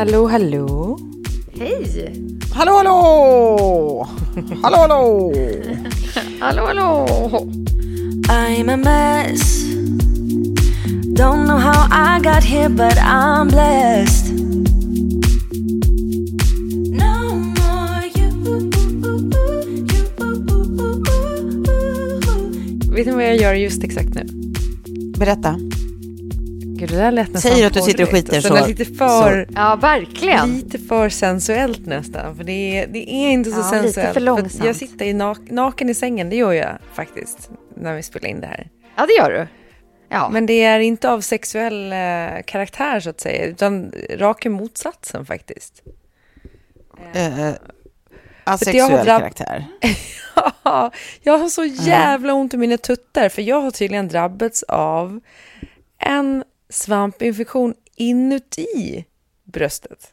Hallå, hallå. Hej! Hallå, hallå! Hallå, hallå! Hallå, hallå! I'm a mess. Don't know how I got here, but I'm blessed. Vet ni vad jag gör just exakt nu? Berätta. Gud, det där lät nästan Säger du att du sitter och skiter så- lite för, Ja, verkligen. lite för sensuellt nästan. För det är, det är inte så Ja, lite sensuellt. för långsamt. jag sitter i nak naken i sängen, det gör jag faktiskt. När vi spelar in det här. Ja, det gör du. Ja, Men det är inte av sexuell eh, karaktär så att säga. Utan raka motsatsen faktiskt. Uh, jag asexuell har drabb- karaktär. Ja, jag har så jävla ont i mina tuttar för jag har tydligen drabbats av en svampinfektion inuti bröstet.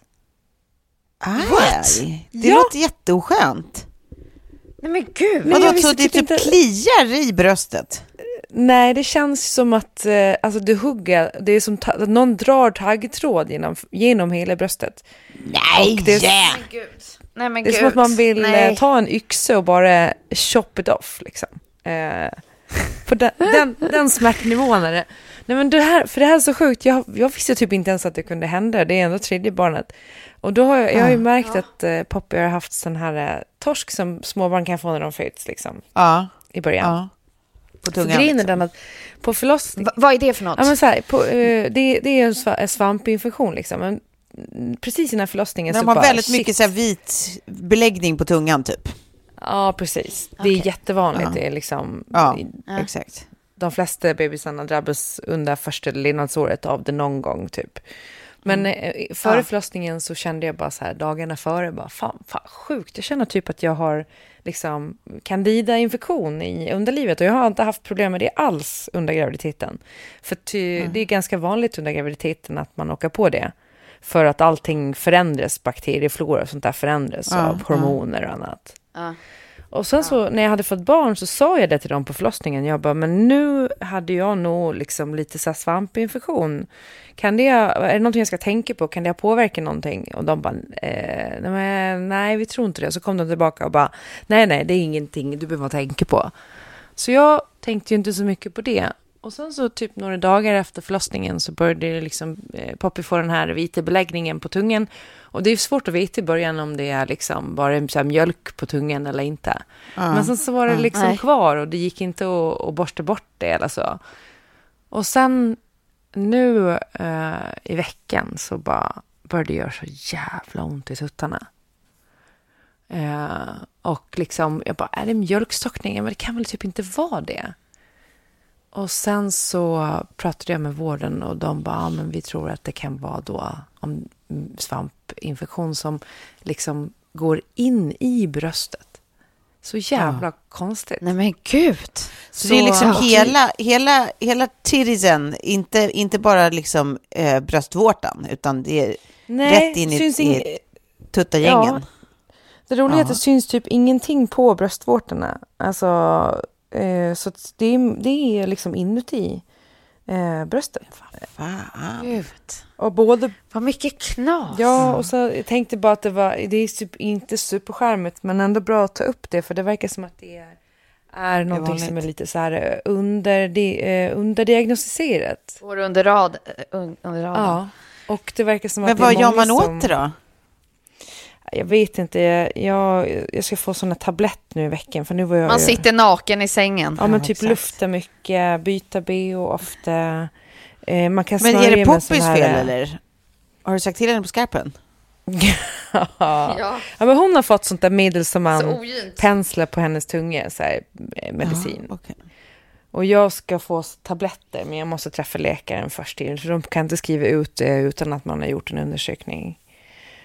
Aj, det Ja. låter jätteoskönt. nej men gud. Men Vadå, så det typ typ inte- kliar i bröstet? Nej, det känns som att eh, alltså det hugger, det är som att någon drar taggtråd genom, genom hela bröstet. Nej! Och det är- yeah. Gud. Nej men Det är gud. som att man vill eh, Nej. ta en yxa och bara chop it off liksom. Eh, på den, den, den smärtnivån är det. Nej men det här, för det här är så sjukt, jag, jag visste typ inte ens att det kunde hända, det är ändå tredje barnet. Och då har jag, jag har ju märkt att eh, Poppy har haft sån här eh, torsk som småbarn kan få när de föds liksom, Ja, i början. ja. På Så tungan. grejen är liksom. den att på förlossning, Va- vad är det för något? Ja, men så här, på, eh, det, det är en sva- en svampinfektion liksom. Men precis innan förlossningen De så har bara, väldigt shit. mycket så här vit beläggning på tungan typ. Ja, precis. Det är jättevanligt. Ja. Det är liksom, Ja, Ja. exakt. De flesta bebisarna drabbas under första levnadsåret av det någon gång typ. Men eh, före Ja. förlossningen så kände jag bara så här dagarna före, bara fan, fan sjukt. Jag känner typ att jag har liksom candida-infektion i underlivet och jag har inte haft problem med det alls under graviditeten. För ty, det är ganska vanligt under graviditeten att man åker på det. För att allting förändras, bakterieflora och sånt där förändras Ja, av hormoner och annat. Ja. Och sen så när jag hade fått barn så sa jag det till dem på förlossningen. Jag bara, men nu hade jag nog liksom lite så svampinfektion. Kan det, är det någonting jag ska tänka på? Kan det påverka någonting? Och de bara, eh, nej, vi tror inte det. Så kom de tillbaka och bara, nej, nej, det är ingenting du behöver tänka på. Så jag tänkte ju inte så mycket på det. Och sen så typ några dagar efter förlossningen så började det liksom, eh, Poppy få den här vita beläggningen på tungan. Och det är svårt att veta i början om det är liksom bara så här mjölk på tungan eller inte. Men sen så var det liksom Nej. kvar och det gick inte att, att borsta bort det eller så. Och sen nu eh, i veckan så bara började det göra så jävla ont i tuttarna. Eh, och liksom, jag bara, är det mjölkstockning? Men det kan väl typ inte vara det. Och sen så pratade jag med vården och de bara, ja, men vi tror att det kan vara då om svampinfektion som liksom går in i bröstet. Så jävla konstigt. Nej men gud. Så, det är liksom Ja. hela, hela, hela titisen, inte, inte bara liksom eh, bröstvårtan, utan det är Nej, rätt in i, syns i ing- tuttagängen. Det roliga är att Ja. det syns typ ingenting på bröstvårtorna. Alltså, eh, så det, är, det är liksom inuti eh, bröstet. Fan. Gud. Och både, Vad mycket knas. ja, och så jag tänkte bara att det var, det är typ inte superskärmigt men ändå bra att ta upp det för det verkar som att det är, är någonting som är lite så här eh, under, di- eh, underdiagnostiserat. Går under, rad, eh, un- under raden. Ja, och det verkar som Men att det är vad gör många man åt det då? Jag vet inte, jag, jag ska få såna tablett nu i veckan för nu var jag Man ju- sitter naken i sängen. Ja, men Ja, typ exakt. lufta mycket, byta bh ofta. Eh, man kan Men är det Poppys här- fel eller? Har du sagt till henne på skarpen? ja. Ja, ja, men hon har fått sånt där medel som så man penslar på hennes tunga, så här, eh, medicin. Ja, okej. Och jag ska få tabletter, men jag måste träffa läkaren först. Till, för de kan inte skriva ut det utan att man har gjort en undersökning.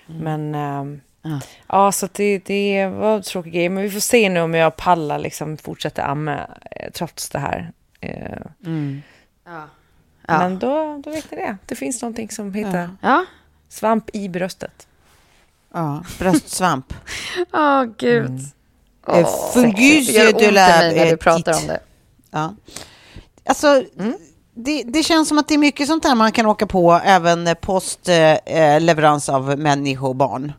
Men ehm, Ja. ja, så det, det var en tråkig grej. Men vi får se nu om jag pallar liksom fortsätta amma eh, trots det här. Eh, Mm. Ja. Ja. Men då, då vet ni det. Det finns någonting som heter Ja. svamp i bröstet. Ja, bröstsvamp. Åh, gud. Mm. Eh, fungus det gör ont i mig när du pratar om det. Ja. Alltså, det, det känns som att det är mycket sånt där man kan åka på även eh, post eh, leverans av människobarn.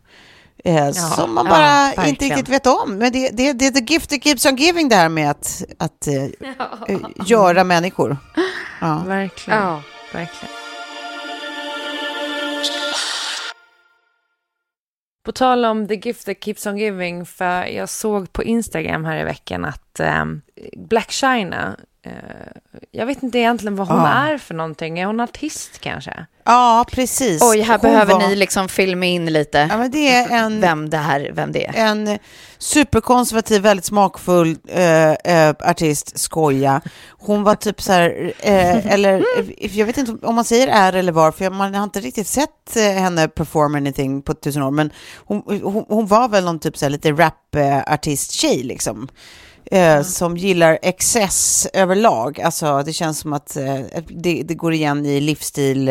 Eh, som man ja, bara inte verkligen. riktigt vet om. Men det, det, det är the gift that keeps on giving det här med att, att eh, eh, göra människor. Ja. Verkligen. Ja. Verkligen. På tal om the gift that keeps on giving, för jag såg på Instagram här i veckan att ehm, Black China, eh, jag vet inte egentligen vad hon Ja. är för någonting. Är hon artist kanske? ja, precis. Oj, här Hon behöver var- ni liksom filma in lite Ja, men det är en, vem det här, vem det är. en superkonservativ, väldigt smakfull eh, eh, artist, skoja. Hon var typ så här, eh, eller eh, jag vet inte om man säger är eller var, för man har inte riktigt sett eh, henne perform anything på tusen år, men hon, hon, hon var väl någon typ så här lite rap-artist-tjej liksom. Eh, Som gillar excess överlag. Alltså det känns som att eh, det, det går igen i livsstil,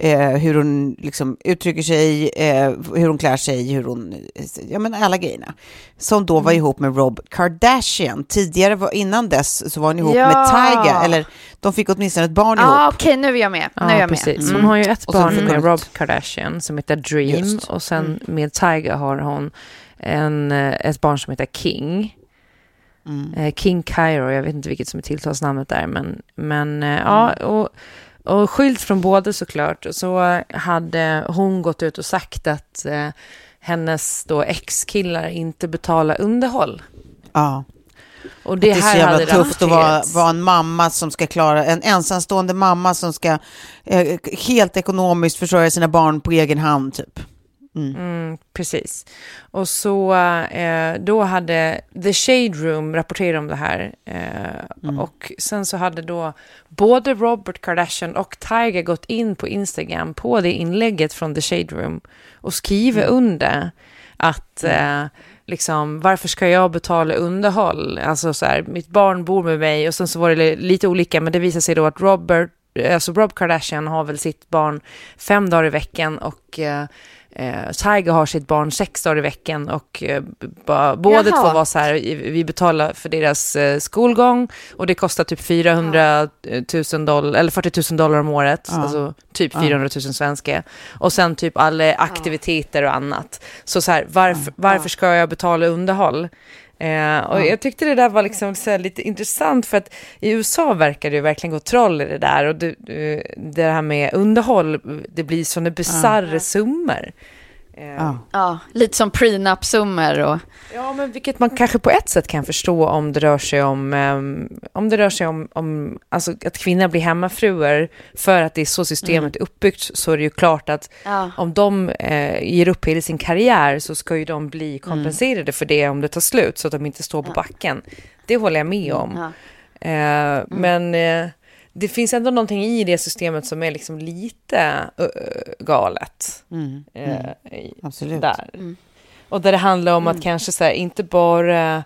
eh, hur hon liksom uttrycker sig, eh, hur hon klär sig, hur hon, ja men alla grejerna. Som då var ihop med Rob Kardashian. Tidigare, var, innan dess, så var hon ihop Ja. med Tyga, eller de fick åtminstone ett barn ihop. Ah, Okej, nu är jag med. Nu är Ja, jag med. precis. Mm. Hon har ju ett Och så barn med ett- Rob Kardashian som heter Dream Just. och sen med Tiger har hon en, eh, ett barn som heter King. Mm. Eh, King Cairo, jag vet inte vilket som är tilltalsnamnet där, men, men eh, ja, och, och skilt från båda såklart, så hade hon gått ut och sagt att eh, hennes då ex-killar inte betalar underhåll. Ja. Och Det det är så här hade jävla tufft att vara, vara en mamma som ska klara, en ensamstående mamma som ska eh, helt ekonomiskt försörja sina barn på egen hand typ. Mm, precis. Och så eh, då hade The Shade Room rapporterat om det här. Eh, Och sen så hade då både Robert Kardashian och Tiger gått in på Instagram på det inlägget från The Shade Room och skrivit under att eh, liksom, varför ska jag betala underhåll? Alltså så här, mitt barn bor med mig och sen så var det lite olika, men det visade sig då att Robert, alltså Rob Kardashian har väl sitt barn fem dagar i veckan och eh, Tiger har sitt barn sex dagar i veckan och eh, ba, båda två var så här, vi betalar för deras eh, skolgång och det kostar typ 400 000 dollar, eller 40 000 dollar om året, Ja. alltså typ Ja. 400 000 svenska. Och sen typ alla aktiviteter och annat. Så så här, varför, varför ska jag betala underhåll? Eh, och jag tyckte det där var liksom lite intressant för att i USA verkar det ju verkligen gå troll i det där. Och det, det här med underhåll, det blir sådana bisarra summor. Eh, Ja. Ja, lite som prenup-summor och... Ja, men vilket man kanske på ett sätt kan förstå om det rör sig om, ehm, om det rör sig om, om alltså att kvinnor blir hemmafruar för att det är så systemet är uppbyggt så är det ju klart att Ja. om de eh, ger upp hela sin karriär så ska ju de bli kompenserade för det om det tar slut så att de inte står på backen. Det håller jag med om. Ja. Eh, Men eh, det finns ändå någonting i det systemet som är liksom lite eh, galet. Mm. eh, i- Absolut. där. Och där det handlar om att kanske så här, inte bara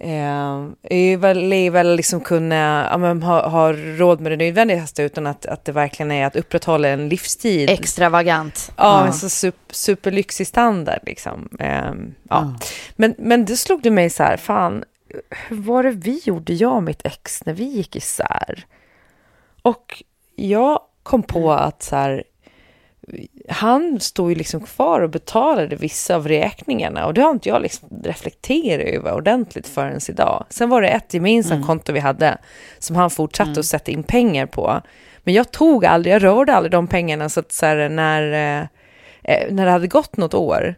eh, är väl, är väl liksom kunna ja, men, ha, ha råd med det nödvändigaste utan att, att det verkligen är att upprätthålla en livsstil. Extravagant. Ja, en så super, superlyxig standard liksom. Eh, ja. Men, men det slog det mig så här, fan, hur var det vi gjorde, jag och mitt ex, när vi gick isär? Och jag kom på att så här, han stod ju liksom kvar och betalade vissa av räkningarna och det har inte jag liksom reflekterat över ordentligt förrän idag. Sen var det ett gemensamt Mm. konto vi hade som han fortsatte att sätta in pengar på. Men jag tog aldrig, jag rörde aldrig de pengarna så att så här, när, eh, eh, när det hade gått något år,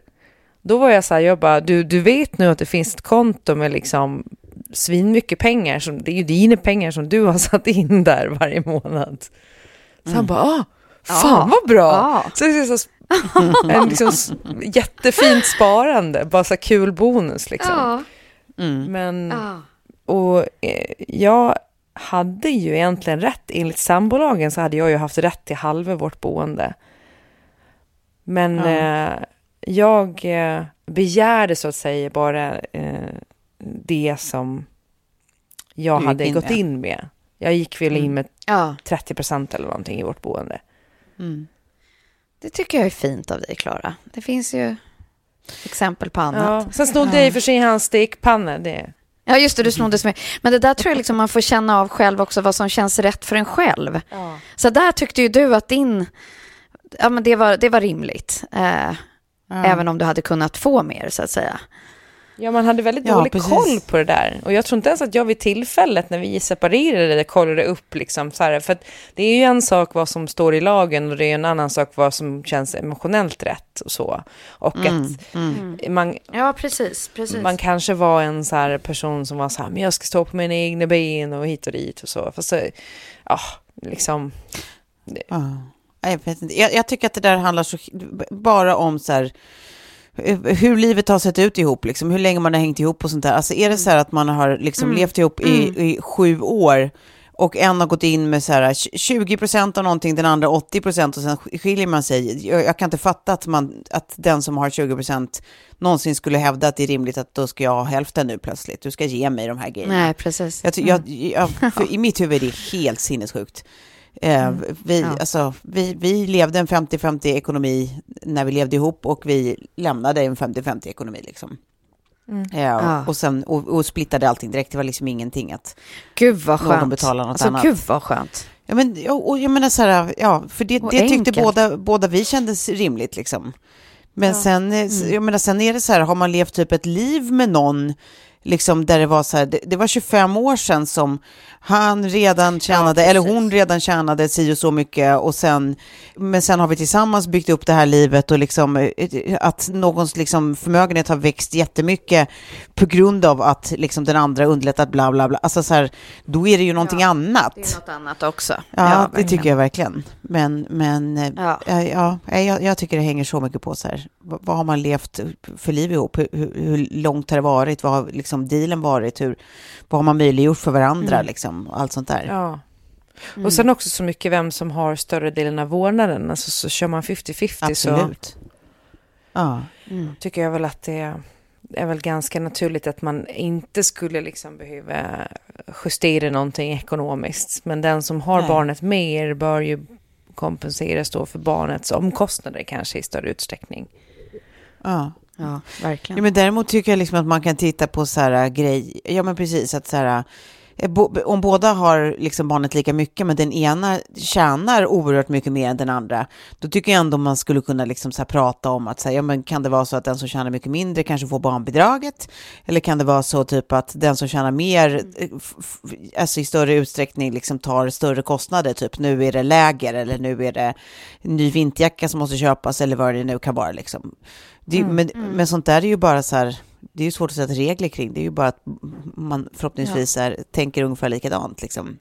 då var jag så här, jag bara, du, du vet nu att det finns ett konto med liksom svinmycket pengar, som, det är ju dina pengar som du har satt in där varje månad. Så han bara, ah, fan vad bra! Ja. Så det är så, en liksom jättefint sparande, bara så kul bonus liksom. Ja. Mm. Men, Ja. och eh, jag hade ju egentligen rätt, enligt sambolagen så hade jag ju haft rätt till halva vårt boende. Men Ja. eh, jag eh, begärde så att säga bara eh, det som jag hade in gått med. in med. Jag gick väl in med ja, 30 procent eller någonting i vårt boende. Mm. det tycker jag är fint av dig, Klara. Det finns ju exempel på annat. Ja. Sen snodde jag i för sig hans stekpanna. Det. Ja, just det, du snoddes med. Men det där tror jag liksom man får känna av själv också, vad som känns rätt för en själv. Så där tyckte ju du att din, ja men det var, det var rimligt. Eh, Ja. Även om du hade kunnat få mer, så att säga. Ja, man hade väldigt Ja, dålig precis. koll på det där. Och jag tror inte ens att jag vid tillfället när vi separerade kollade upp liksom så här, för att det är ju en sak vad som står i lagen och det är en annan sak vad som känns emotionellt rätt och så. Och Mm, att man, Ja, precis. precis. man kanske var en så här person som var så här, men jag ska stå på mina egna ben och hit och dit och så. Fast så, ja, liksom, Ja. Nej, Jag, vet inte. Jag, jag tycker att det där handlar så, bara om så här, hur livet har sett ut ihop, liksom, hur länge man har hängt ihop och sånt där. Alltså är det så här att man har liksom levt ihop i, i sju år och en har gått in med så här 20 procent av någonting, den andra 80 procent och sen skiljer man sig. Jag, jag kan inte fatta att, man, att den som har 20 procent någonsin skulle hävda att det är rimligt att då ska jag ha hälften nu plötsligt. Du ska ge mig de här grejerna. Nej, precis. Jag, jag, för I mitt huvud är det helt sinnessjukt. Eh, vi, Ja. alltså, vi, vi levde en 50-50 ekonomi när vi levde ihop och vi lämnade en 50-50 ekonomi. Liksom. Eh, Ja. och, sen, och, och splittade allting direkt. Det var liksom ingenting att... Gud vad Någon skönt. betalar något alltså, annat. Gud vad skönt. Ja, men, och, och jag menar så här, ja, för det, Och det tyckte båda, båda vi kändes rimligt liksom. Men sen, eh, s- jag menar, sen är det så här, har man levt typ ett liv med någon, liksom där det var så här, det, det var 25 år sedan som han redan tjänade, eller hon redan tjänade si och så mycket och sen, men sen har vi tillsammans byggt upp det här livet och liksom eh, att någons liksom förmögenhet har växt jättemycket på grund av att liksom den andra underlättat bla bla bla, alltså så här, då är det ju någonting annat. Det är något annat också. Ja, det verkligen. tycker jag verkligen. Men, men eh, Ja. ja. Ja, jag, jag tycker det hänger så mycket på så här. Vad, vad har man levt för liv ihop? Hur, hur, hur långt har det varit? Vad har liksom dealen varit? Hur, vad har man möjliggjort för varandra? Liksom, och allt sånt där. ja. Och sen också så mycket vem som har större delen av vårdnaden. Alltså så kör man 50-50 så Absolut. Ja. tycker jag väl att det är väl ganska naturligt att man inte skulle liksom behöva justera någonting ekonomiskt. Men den som har Nej. barnet mer bör ju kompenseras då för barnets omkostnader kanske i större utsträckning. ja. Ja, verkligen. Ja, men däremot tycker jag liksom att man kan titta på så här grej, ja men precis att så här, bo, om båda har liksom barnet lika mycket men den ena tjänar oerhört mycket mer än den andra, då tycker jag ändå man skulle kunna liksom så här prata om att säga, ja men kan det vara så att den som tjänar mycket mindre kanske får barnbidraget? Eller kan det vara så typ att den som tjänar mer, f- f- alltså i större utsträckning liksom tar större kostnader, typ nu är det läger eller nu är det ny vinterjacka som måste köpas eller vad det nu kan vara liksom. Det, är- men, men sånt där är ju bara så här, det är ju svårt att sätta regler kring. Det är ju bara att man förhoppningsvis är, tänker ungefär likadant. Liksom.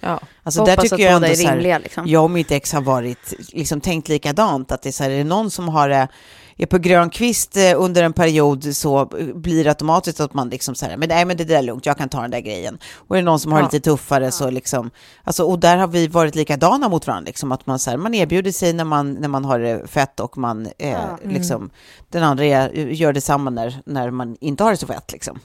Ja. Alltså, där tycker jag ändå är så här, rimliga, liksom. jag och mitt ex har varit, liksom, tänkt likadant. Att det är, så här, är det någon som har det, är på grön kvist eh, under en period så blir det automatiskt att man liksom så här, men nej men det där är lugnt, jag kan ta den där grejen. Och är det någon som har Ja. lite tuffare så liksom, alltså, och där har vi varit likadana mot varandra, liksom, att man, så här, man erbjuder sig när man, när man har det fett och man, eh, liksom, den andra gör detsamma när, när man inte har det så fett. Liksom.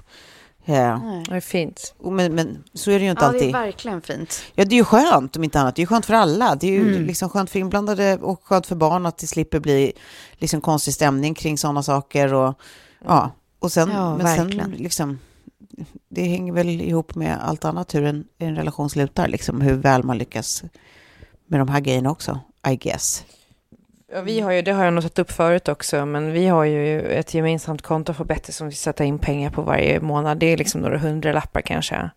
Ja. Det är fint. Men, men så är det ju inte Ja, det är alltid. verkligen fint. Ja, det är ju skönt om inte annat. Det är ju skönt för alla. Det är ju Mm. liksom skönt för inblandade och skönt för barn att det slipper bli liksom konstig stämning kring sådana saker. Och, ja. och sen, Ja, men sen liksom, det hänger väl ihop med allt annat hur en, en relation slutar, liksom hur väl man lyckas med de här grejerna också, I guess. Ja, vi har ju, det har jag nog tagit upp förut också, men vi har ju ett gemensamt konto för Betty som vi sätter in pengar på varje månad. Det är liksom några hundralappar kanske.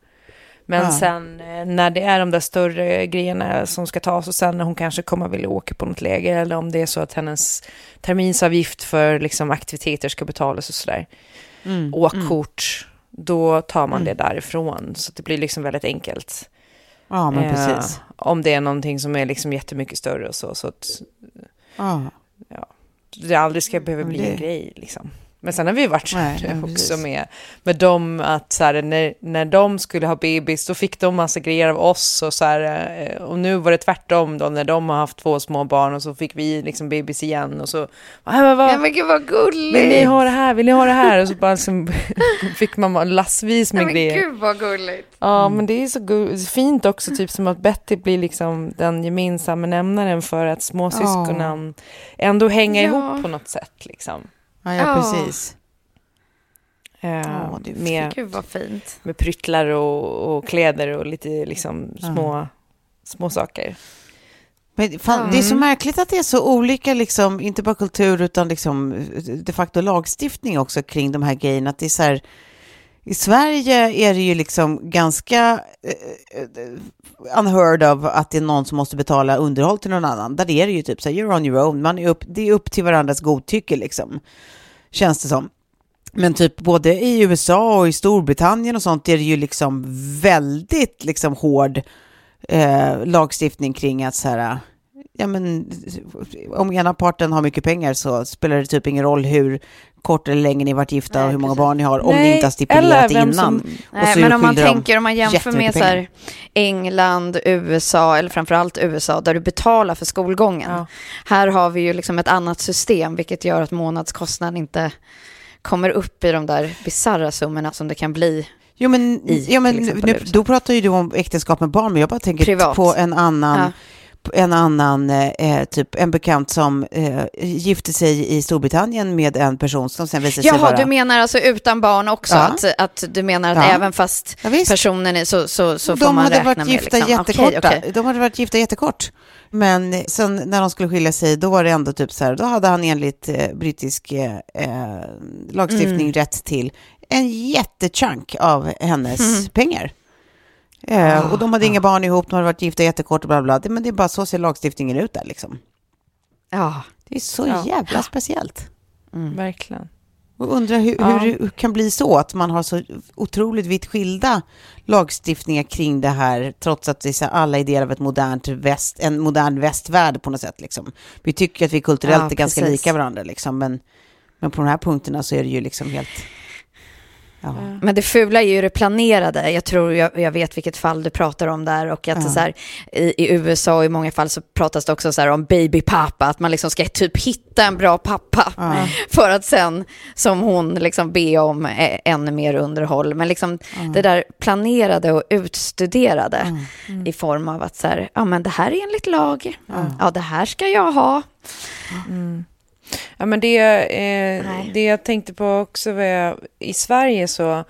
Men Ja. sen eh, när det är de där större grejerna som ska tas och sen när hon kanske kommer vilja åka på något läger eller om det är så att hennes terminsavgift för liksom aktiviteter ska betalas och sådär. Mm. Åkkort, då tar man Mm. det därifrån. Så det blir liksom väldigt enkelt. Ja, men Eh, precis. Om det är någonting som är liksom jättemycket större och så. så att Ja. det aldrig ska behöva bli det- en grej. Liksom. Men sen har vi varit så Nej, här nej, också precis. med, med dem att så här, när, när de skulle ha bebis då fick de massa grejer av oss och så här, eh, och nu var det tvärtom då när de har haft två små barn och så fick vi liksom bebis igen och så, "Ah, vad, vad, Ja, men gud vad gulligt. vill ni ha det här, vill ni ha det här? Och så bara liksom, fick man lassvis med Ja, men grejer. gud vad gulligt. Ja, men det är så fint också, typ som att Betty blir liksom den gemensamma nämnaren för att småsyskonen ändå hänger Ja. ihop på något sätt. Liksom. Ja, ja, precis. Eh, är med, Gud vad fint. med pryttlar och, och kläder och lite liksom små, små saker. Men fan, Det är så märkligt att det är så olika, liksom, inte bara kultur utan liksom, de facto lagstiftning också kring de här grejerna. Att det är så här, i Sverige är det ju liksom ganska eh, eh, unheard of att det är någon som måste betala underhåll till någon annan. Där är det ju typ så här, you're on your own, man är upp, det är upp till varandras godtycke liksom, känns det som. Men typ både i USA och i Storbritannien och sånt är det ju liksom väldigt liksom hård eh, lagstiftning kring att så här, ja men om ena parten har mycket pengar så spelar det typ ingen roll hur kort eller länge ni varit gifta Nej, och hur många precis. barn ni har, om ni Nej, inte har stipulerat innan. som- Nej, men om man tänker, om man jämför med så här. England, USA eller framförallt USA där du betalar för skolgången. Ja. Här har vi ju liksom ett annat system vilket gör att månadskostnaden inte kommer upp i de där bisarra summorna som det kan bli. Jo men, i ja, men nu, då pratar ju du om äktenskap med barn, men jag bara tänker Privat. på en annan, Ja. En annan, eh, typ en bekant som eh, gifte sig i Storbritannien med en person som sen visade sig Jaha, vara... du menar alltså utan barn också? Ja. Att, att du menar att Ja. även fast Ja, personen är så, så, så får de man hade räkna varit med gifta liksom. jättekorta. Okej, okej. De hade varit gifta jättekort. Men sen när de skulle skilja sig, då var det ändå typ så här, då hade han enligt eh, brittisk eh, eh, lagstiftning Mm. rätt till en jättechunk av hennes Mm. pengar. Eh, och de hade inga barn ihop, de hade varit gifta jättekort och bla bla. Det, men det är bara så ser lagstiftningen ut där liksom. Ja. Det är så Ja. jävla speciellt. Verkligen. Och undrar hur, Ja. hur det kan bli så att man har så otroligt vitt skilda lagstiftningar kring det här, trots att det är alla är del av ett modernt väst, en modern västvärld på något sätt. Liksom. Vi tycker att vi kulturellt Ja, är ganska precis. lika varandra, liksom, men, men på de här punkterna så är det ju liksom helt... Ja. Men det fula är ju det planerade. Jag tror jag, jag vet vilket fall du pratar om där. Och att Ja. så här, i, i USA och i många fall så pratas det också så här om babypappa. Att man liksom ska typ hitta en bra pappa. Ja. För att sen, som hon, liksom be om eh, ännu mer underhåll. Men liksom det där planerade och utstuderade i form av att så här, ja men det här är enligt lag. Ja, det här ska jag ha. Ja, men det, eh, det jag tänkte på också var i Sverige så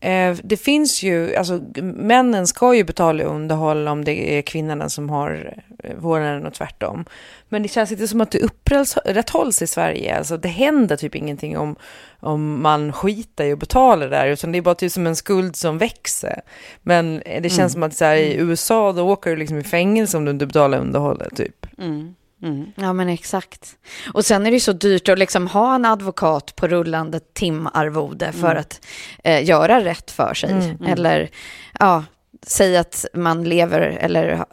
eh, det finns ju, alltså männen ska ju betala underhåll om det är kvinnorna som har eh, vårdnaden och tvärtom. Men det känns inte som att det upprätthålls i Sverige. Alltså det händer typ ingenting om, om man skiter i att betala där, utan det är bara typ som en skuld som växer. Men eh, det känns som att så här, i USA då åker du liksom i fängelse om du inte betalar underhållet typ. Mm. Mm. Ja, men exakt. Och sen är det ju så dyrt att liksom ha en advokat på rullande timarvode för att eh, göra rätt för sig. Mm, Eller, ja, säg att man lever eller ha,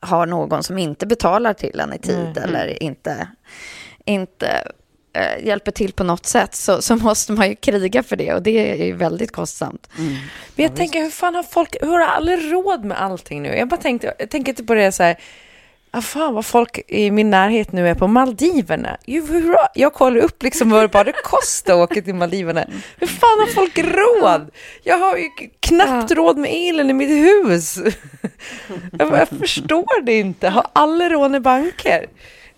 har någon som inte betalar till en i tid eller inte, inte eh, hjälper till på något sätt så, så måste man ju kriga för det och det är ju väldigt kostsamt. Men jag tänker, hur fan har folk, hur har alla råd med allting nu? Jag bara tänkte, jag tänker inte på det så här, ah, fan vad folk i min närhet nu är på Maldiverna. Ju, hur, jag kollar upp liksom vad det bara kostar att åka till Maldiverna. Hur fan har folk råd? Jag har ju knappt råd med elen i mitt hus. jag, jag förstår det inte. Har alla råd i banker?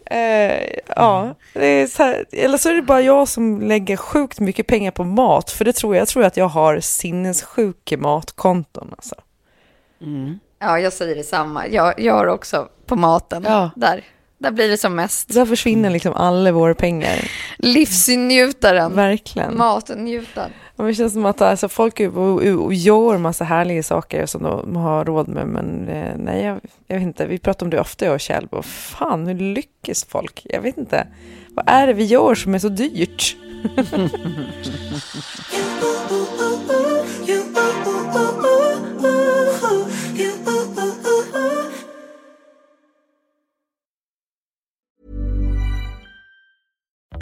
Eh, ja, är så här, eller så är det bara jag som lägger sjukt mycket pengar på mat. För det tror jag, jag tror att jag har sinnessjuka matkonton. Alltså. Ja, jag säger detsamma. Jag, jag har också på maten. Ja. Där, där blir det som mest. Där försvinner liksom alla våra pengar. Livsnjutaren. Verkligen. Matnjutaren. Och det känns som att alltså, folk gör massa härliga saker som de har råd med. Men eh, nej, jag, jag vet inte. Vi pratar om det ofta jag och Kjell. Och fan, hur lyckas folk? Jag vet inte. Vad är det vi gör som är så dyrt?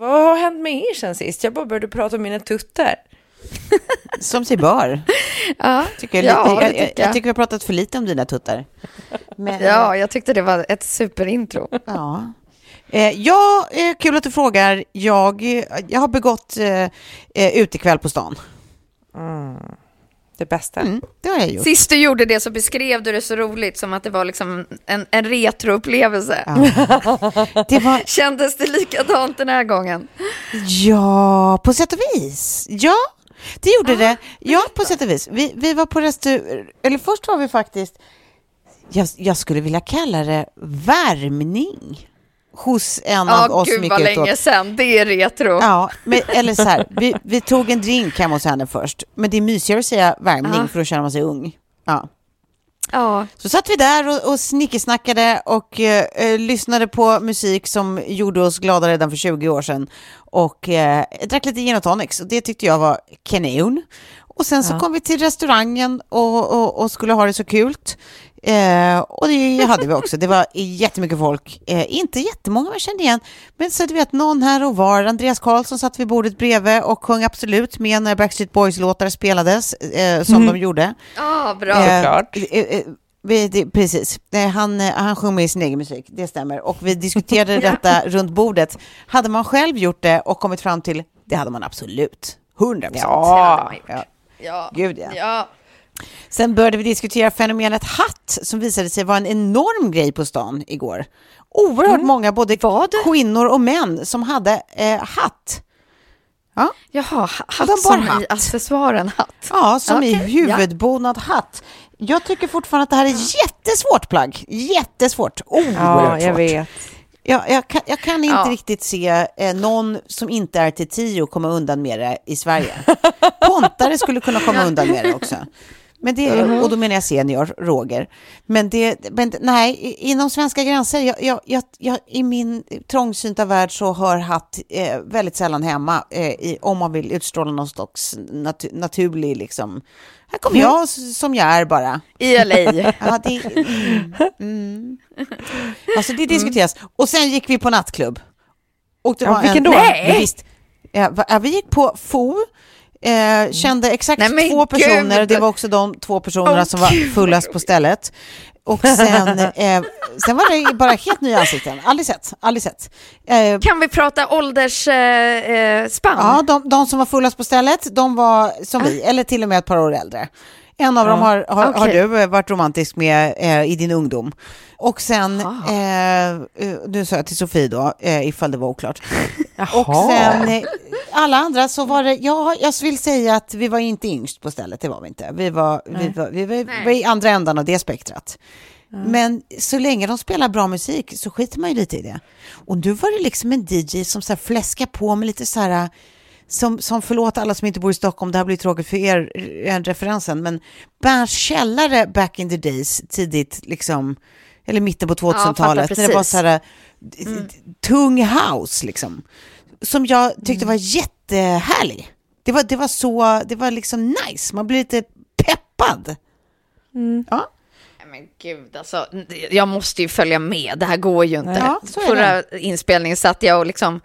Vad har hänt med er sen sist? Jag bara började prata om mina tuttar. Som sig bör. Ja, Tycker ja, jag, det jag, jag, tycker jag. tycker vi har pratat för lite om dina tuttar. Men, Ja, jag tyckte det var ett superintro. Ja. Eh, ja, eh, kul att du frågar. Jag, jag har begått eh, eh, utekväll på stan. Det bästa. Mm, det har jag gjort. Sist du gjorde det så beskrev du det så roligt som att det var liksom en, en retroupplevelse. Det var, Kändes det likadant den här gången? ja, på sätt och vis. Ja, det gjorde det. Ja, på sätt och vis. Vi, vi var på restaurang, eller först var vi faktiskt, jag, jag skulle vilja kalla det värmning hos en Ja, av oss gud gick vad ut länge sedan. Det är retro. Ja, men, eller så här, vi, vi tog en drink hemma hos henne först. Men det är mysigare att säga värmning Ja. för då känner man sig ung. Ja. Ja, Så satt vi där och, och snickesnackade och eh, eh, lyssnade på musik som gjorde oss glada redan för 20 år sedan. Och eh, drack lite gin och tonics och det tyckte jag var kanon. Och sen så kom vi till restaurangen och, och, och skulle ha det så kul. Eh, och det hade vi också. Det var jättemycket folk. Eh, inte jättemånga man kände igen. Men så du vet, någon här och var. Andreas Karlsson satt vid bordet bredvid och sjöng absolut med när Backstreet Boys-låtar spelades, eh, som de gjorde. ja bra. Såklart. Eh, eh, eh, vi, det, precis. Eh, Han, eh, han sjöng med i sin egen musik, det stämmer. Och vi diskuterade detta runt bordet. Hade man själv gjort det och kommit fram till, det hade man absolut. 100 procent. Ja. ja. Ja. Gud ja. ja. Sen började vi diskutera fenomenet hatt som visade sig vara en enorm grej på stan igår. Oerhört många, både kvinnor och män, som hade eh, hatt. Ja, Jaha, hatt som hatt. i accessoaren hatt. ja som i Okej, ja. huvudbonad hatt. Jag tycker fortfarande att det här är jättesvårt plagg. Jättesvårt. Oerhört Ja, jag svårt. vet. Ja, jag, kan, jag kan inte Ja. riktigt se eh, någon som inte är till tio komma undan med det i Sverige. Pontare skulle kunna komma undan med det också. Men det, och då menar jag senior, Roger. Men, det, men nej, inom svenska gränser, jag, jag, jag, jag, i min trångsynta värld så hör hatt eh, väldigt sällan hemma eh, i, om man vill utstråla någon slags natu, naturlig, liksom. Här kommer jag s- som jag är bara. I LA. Ja, det, mm, mm. Alltså det diskuteras. Och sen gick vi på nattklubb. Och det Ja, var vilken en, då? Nej! Visst, ja, vi gick på FO, Eh, kände exakt Nej, två personer, gud! det var också de två personerna Åh, som var gud, fullast på stället. Och sen, eh, sen var det bara helt nya ansikten, aldrig sett. Aldrig sett. Eh, Kan vi prata åldersspann? Eh, spann? ja, de, de som var fullast på stället, de var som vi, eller till och med ett par år äldre. En av dem har, har, har Okej. du varit romantisk med eh, i din ungdom. Och sen, eh, eh, nu sa jag till Sofie då, eh, ifall det var oklart. Och sen eh, alla andra så var det, ja, jag vill säga att vi var inte yngst på stället, det var vi inte. Vi var, vi var, vi var, vi var i andra ändan av det spektrat. Men så länge de spelar bra musik så skiter man ju lite i det. Och nu var det liksom en DJ som så här fläskar på med lite så här, som, som förlåt alla som inte bor i Stockholm, det här blir tråkigt för er, er referensen, men Berns källare back in the days, tidigt liksom, eller mitten på fattar 2000-talet, när det var så här d- tung house liksom, som jag tyckte var jättehärlig. Det var, det var så, det var liksom nice, man blir lite peppad. Ja. Nej, Men gud, alltså, jag måste ju följa med. Det här går ju inte. Ja, Förra inspelningen satt jag och liksom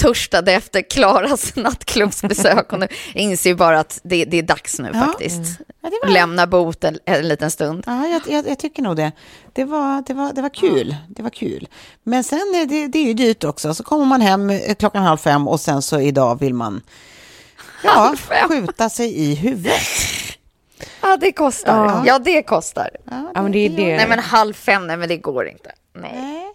törstade efter Klaras nattklubbsbesök och nu jag inser ju bara att det, det är dags nu Ja. faktiskt. Ja, det var- Lämna bot en, en liten stund. Ja, jag, jag, jag tycker nog det. Det var, det var, det var kul. Det var kul. Men sen är det, det är ju dyrt också. Så kommer man hem eh, klockan halv fem och sen så idag vill man ja, skjuta sig i huvudet. Ja, det kostar. Ja. Ja, det kostar. Ja, men det är det. Nej, men halv fem, nej, men det går inte. Nej. Nej,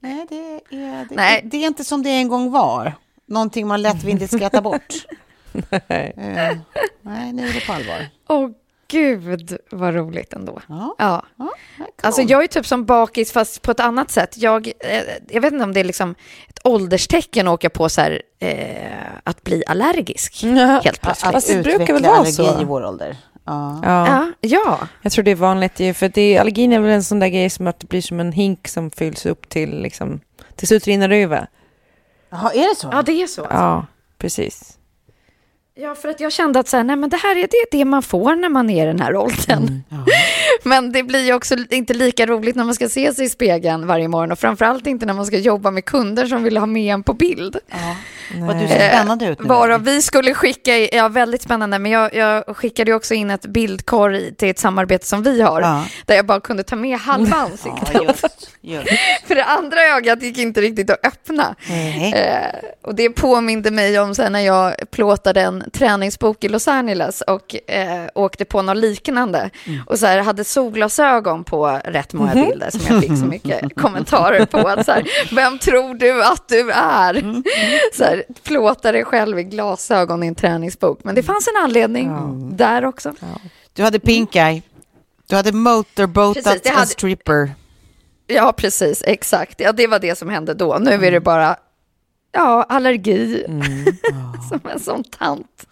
nej, det, är, det, Nej. Det, det är inte som det en gång var. Någonting man lättvindigt skrattar bort. Nej. Eh, nej, nu är det på allvar. Åh, gud, vad roligt ändå. Ja. Ja. Ja, cool. Alltså jag är typ som bakis fast på ett annat sätt. Jag, eh, jag vet inte om det är liksom ett ålderstecken att åka på så här, eh, att bli allergisk helt plötsligt. Fast det brukar väl vara så. i vår ålder. Ja. Ja. Ja, ja. Jag tror det är vanligt, ju, för det, allergin är väl en sån där grej som att det blir som en hink som fylls upp till, liksom, till slut rinner det över. Jaha, är det så? ja, det är så. Ja, precis. Ja, för att jag kände att så här, nej, men det här är det, det man får när man är i den här åldern. Men det blir ju också inte lika roligt när man ska se sig i spegeln varje morgon och framförallt inte när man ska jobba med kunder som vill ha med en på bild. Vad du ser spännande ut nu. Varav vi skulle skicka, ja väldigt spännande, men jag, jag skickade ju också in ett bildkorg till ett samarbete som vi har, Ja. där jag bara kunde ta med halva ansiktet. Ja, just, just. För det andra ögat gick inte riktigt att öppna. Nej. Eh, och det påminde mig om sen när jag plåtade en träningsbok i Los Angeles och eh, åkte på något liknande. Och så här, hade solglasögon på rätt många bilder som jag fick så mycket kommentarer på. Att så här, Vem tror du att du är? Så här, plåta dig själv i glasögon i en träningsbok. Men det fanns en anledning där också. Du hade pink eye. Du hade motorboatat Precis, hade- stripper. Ja, precis, exakt. Ja, det var det som hände då. Nu är det bara ja, allergi. som en sån tant.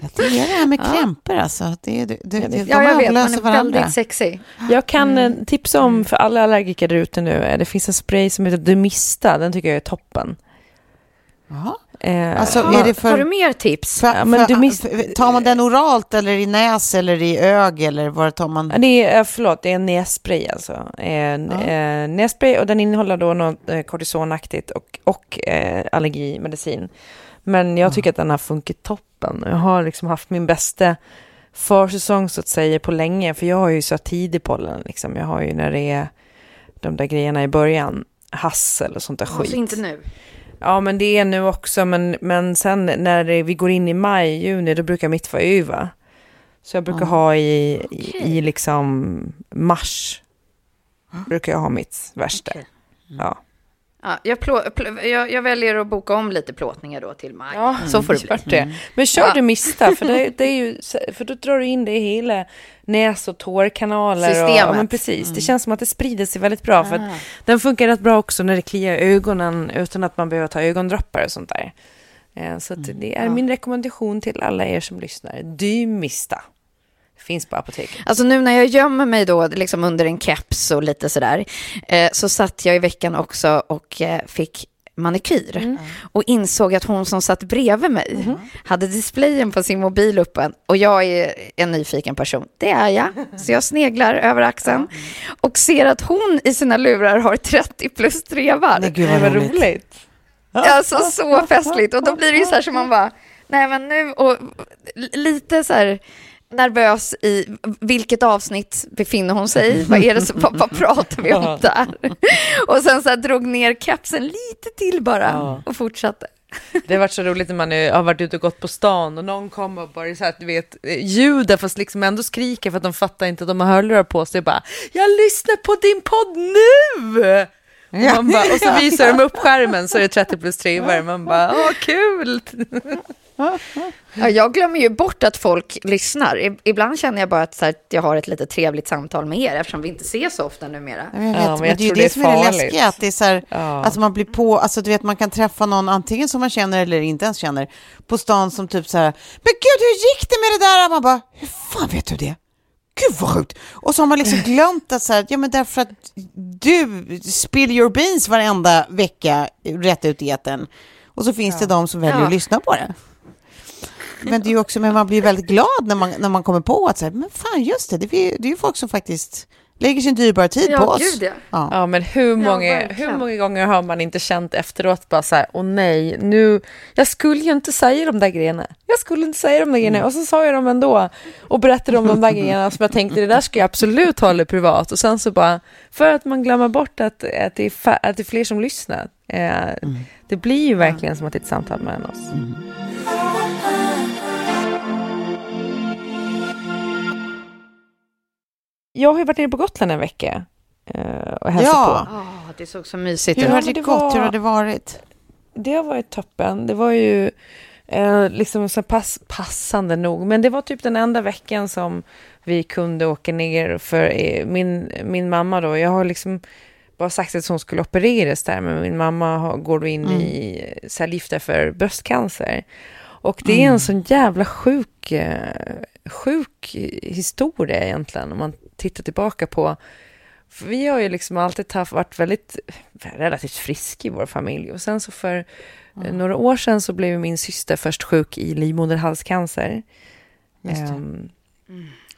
Ja, Det är det här med krämpor alltså. Det, det, det, det, de Ja, jag vet, man är varandra. väldigt sexig. Jag kan Mm. eh, tipsa om för alla allergiker där ute nu, eh, det finns en spray som heter Demista, den tycker jag är toppen. Jaha. Eh, Alltså, Ja, är det för, Har du mer tips? för, Ja, men för, du miss- tar man den oralt eller i näs eller i ög eller var tar man? Ja, Det är, eh, förlåt, det är en nässpray alltså. En, Ja. eh, nässpray och den innehåller då något kortisonaktigt och, och eh, allergimedicin. Men jag tycker att den har funkat toppen. Jag har liksom haft min bästa försäsong så att säga på länge. För jag har ju så tidig pollen liksom. Jag har ju när det är de där grejerna i början. Hassel och sånt där skit. Alltså inte nu. Ja, men det är nu också. Men, men sen när det, vi går in i maj, juni, då brukar mitt vara över. Så jag brukar ha i, i, i liksom mars. Brukar jag ha mitt värsta. Ja. Ja, jag, plå, plå, jag, jag väljer att boka om lite plåtningar då till maj. Ja, Så får det bli. Det. Men kör Ja. du mista, för, det, det är ju, för då drar du in det i hela näs och tårkanaler. Och, ja, Systemet. men precis. Det känns som att det sprider sig väldigt bra. För att den funkar rätt bra också när det kliar ögonen utan att man behöver ta ögondroppar och sånt där. Eh, Så att det är min rekommendation till alla er som lyssnar. Dymista. Finns på apoteket. Alltså nu när jag gömmer mig då liksom under en keps och lite sådär, eh, så satt jag i veckan också och eh, fick manikyr Mm. och insåg att hon som satt bredvid mig Mm-hmm. hade displayen på sin mobil öppen och jag är en nyfiken person. Det är jag. Så jag sneglar över axeln och ser att hon i sina lurar har 30 plus trevar. Nej, gud Det vad roligt. roligt. Alltså så festligt. Och då blir det ju så här som man bara, Nej, men nu, och lite så här nervös i vilket avsnitt befinner hon sig i? Vad är det som, vad, vad pratar vi om där? Och sen så här drog ner kepsen lite till bara och fortsatte. Det har varit så roligt när man har varit ute och gått på stan och någon kommer och bara så här, du vet, eh, ljuder fast liksom ändå skriker för att de fattar inte att de har hörlurar på sig. Bara, jag lyssnar på din podd nu! Och, Ja. man bara, och så visar de upp skärmen så är det 30 plus 3 Man bara, åh kul! Ja, jag glömmer ju bort att folk lyssnar. Ibland känner jag bara att, så här, att jag har ett lite trevligt samtal med er eftersom vi inte ses så ofta numera. Jag vet, Ja, men men, jag det är ju det, det som är det läskiga, att det är så här, Ja. alltså man blir på, alltså du vet man kan träffa någon antingen som man känner eller inte ens känner på stan som typ så här, men gud hur gick det med det där? Man bara, hur fan vet du det? Gud vad sjukt! Och så har man liksom glömt att så här, ja men därför att du spill your beans varenda vecka rätt ut i etern. Och så finns det de som väljer Ja. att lyssna på det. Men det är också, men man blir väldigt glad när man, när man kommer på att så här, men fan just det, det är, ju- det är ju folk som faktiskt lägger sin dyrbara tid Ja, på oss. gud, ja. Ja. Ja, men hur många, hur många gånger har man inte känt efteråt bara så här, åh nej, nu, jag skulle ju inte säga de där grejerna. Jag skulle inte säga de där grejerna. Och så sa jag dem ändå och berättade om de där grejerna som jag tänkte, det där ska jag absolut hålla privat. Och sen så bara, för att man glömmer bort att, att, det, är att det är fler som lyssnar. Eh, Det blir ju verkligen som att det är ett samtal mellan oss. Jag har ju varit nere på Gotland en vecka eh, och hälsat Ja. på. Åh, det såg så mysigt Hur ut. har men det det gått? var- Hur har det varit? Det har varit toppen. Det var ju eh, liksom så pass, passande nog. Men det var typ den enda veckan som vi kunde åka ner. För eh, min, min mamma då, jag har liksom bara sagt att hon skulle opereras där. Men min mamma har, går då in Mm. i cellgifter för bröstcancer. Och det är en sån jävla sjuk, eh, sjuk historia egentligen. Om man tittar tillbaka på för vi har ju liksom alltid haft, varit väldigt relativt friska i vår familj. Och sen så för eh, några år sedan så blev min syster först sjuk i livmoderhalscancer. Det. Ehm,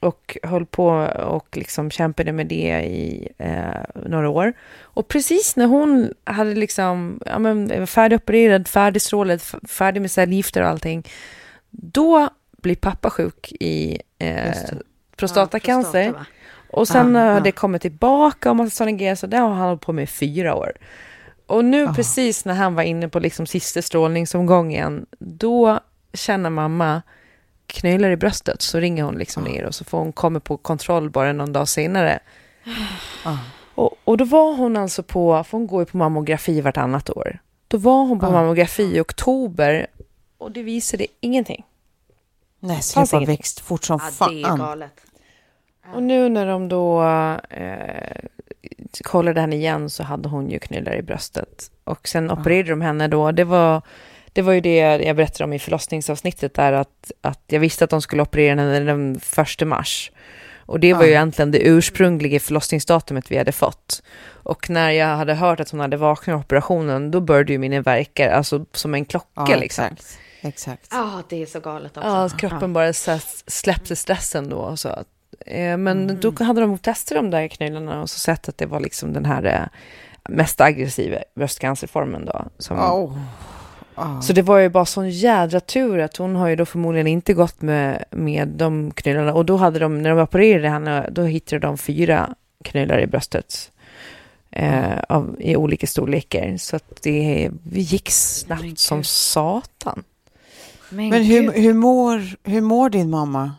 och höll på och liksom kämpade med det i eh, några år. Och precis när hon hade liksom, ja men färdigopererad, färdigstrålad, färdig med cellgifter och allting. Då blir pappa sjuk i eh, prostatacancer. Ja, prostata? Och sen Ah, har ah. det kommit tillbaka och massa sådana grejer, så det har han hållit på med i fyra år. Och nu Ah. precis när han var inne på liksom sista strålningsomgången, då känner mamma knölar i bröstet, så ringer hon liksom ner och så får hon komma på kontroll bara någon dag senare. Ah. Och, och då var hon alltså på, för hon går ju på mammografi vartannat år. Då var hon på Ah. mammografi i oktober och det visade ingenting. Nej, Fanns släpp har ingenting. växt fort som Ja, det är fan. galet. Och nu när de då eh, kollade henne igen så hade hon ju knölar i bröstet. Och sen opererade de henne då. Det var, det var ju det jag berättade om i förlossningsavsnittet där att, att jag visste att de skulle operera henne den första mars. Och det var ju egentligen det ursprungliga förlossningsdatumet vi hade fått. Och när jag hade hört att hon hade vaknat av operationen, då började ju mina verkar, alltså som en klocka Ja, liksom. exakt. Exakt. Ja, det är så galet också. Ja, att kroppen bara släppte stressen då. Och så. Eh, men då hade de testat de där knölarna och så sett att det var liksom den här eh, mest aggressiva bröstcancerformen då. Som, Oh. Oh. Så det var ju bara sån jädra tur att hon har ju då förmodligen inte gått med, med de knölarna. Och då hade de, när de opererade henne, då hittade de fyra knölar i bröstet. Eh, av, I olika storlekar. Så att det gick snabbt som satan. Men hur, gud. hur, mår, hur mår din mamma?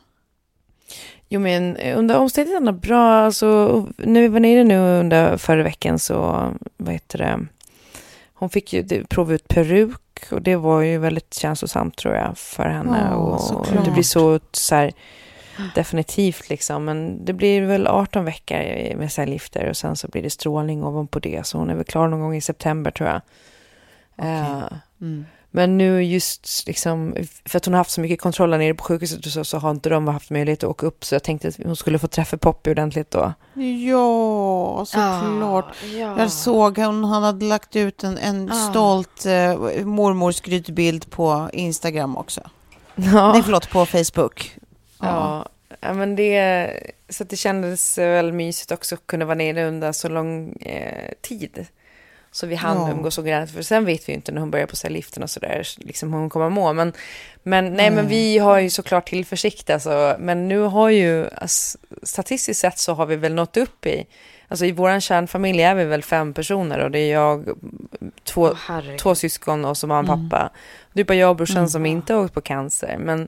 Jo, men under omständigheterna bra. Alltså, när vi var nere nu under förra veckan så, vad heter det, hon fick ju prova ut peruk och det var ju väldigt känslosamt tror jag för henne. Ja, och såklart. det blir så, så här, definitivt liksom. Men det blir väl 18 veckor med cellgifter och sen så blir det strålning ovanpå det. Så hon är väl klar någon gång i september tror jag. Eh, Mm. Men nu just liksom, för att hon har haft så mycket kontroller nere på sjukhuset och så, så har inte de haft möjlighet att åka upp. Så jag tänkte att hon skulle få träffa Poppy ordentligt då. Ja, såklart. Ja. Jag såg hon, han hade lagt ut en, en Ah. stolt eh, mormorskrytbild på Instagram också. Ja, Nej, förlåt, på Facebook. ja. ja men det, så att det kändes väl mysigt också att kunna vara nere under så lång eh, tid. Så vi hann Ja. umgås ordentligt, för sen vet vi ju inte när hon börjar på liften och sådär, liksom hur hon kommer att må. Men, men nej, men vi har ju såklart tillförsikt alltså. Men nu har ju, alltså, statistiskt sett så har vi väl nått upp i, alltså i våran kärnfamilj är vi väl fem personer och det är jag, två, herregud. två syskon och så mamma och pappa. Det är bara jag och brorsan som inte har åkt på cancer. Men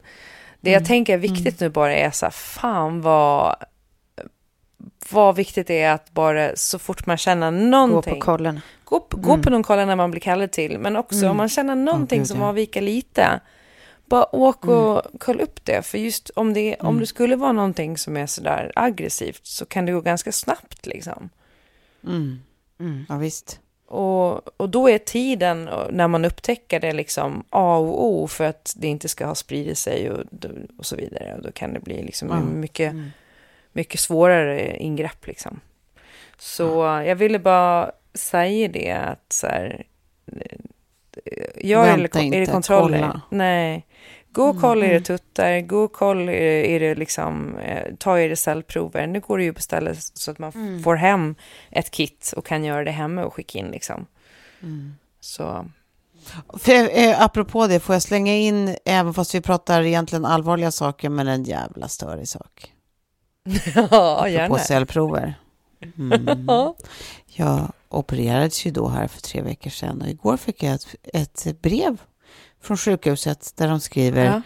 det jag tänker är viktigt nu bara är så här, fan vad, vad viktigt det är att bara så fort man känner Gå någonting. på kollen. Gå, på- gå på någon kolla när man blir kallad till, men också om man känner någonting gud, som ja. avviker lite, bara åk och kolla upp det. För just om det, om det skulle vara någonting som är sådär aggressivt så kan det gå ganska snabbt liksom. Ja, visst. Och, och då är tiden när man upptäcker det liksom A och O för att det inte ska ha spridit sig och, och så vidare. Och då kan det bli liksom en mycket, mycket svårare ingrepp liksom. Så jag ville bara säga det att så här, jag är, Vänta är det inte, kontroller. kolla. Nej. Gå och kolla era tuttar, gå och kolla era liksom, eh, ta era cellprover. Nu går det ju att beställa så att man får hem ett kit och kan göra det hemma och skicka in liksom. Så, För, eh, apropå det, får jag slänga in, även fast vi pratar egentligen allvarliga saker, men en jävla störig sak. ja, På gärna. cellprover. Mm. Jag opererades ju då här för tre veckor sedan och igår fick jag ett, ett brev från sjukhuset där de skriver Ja.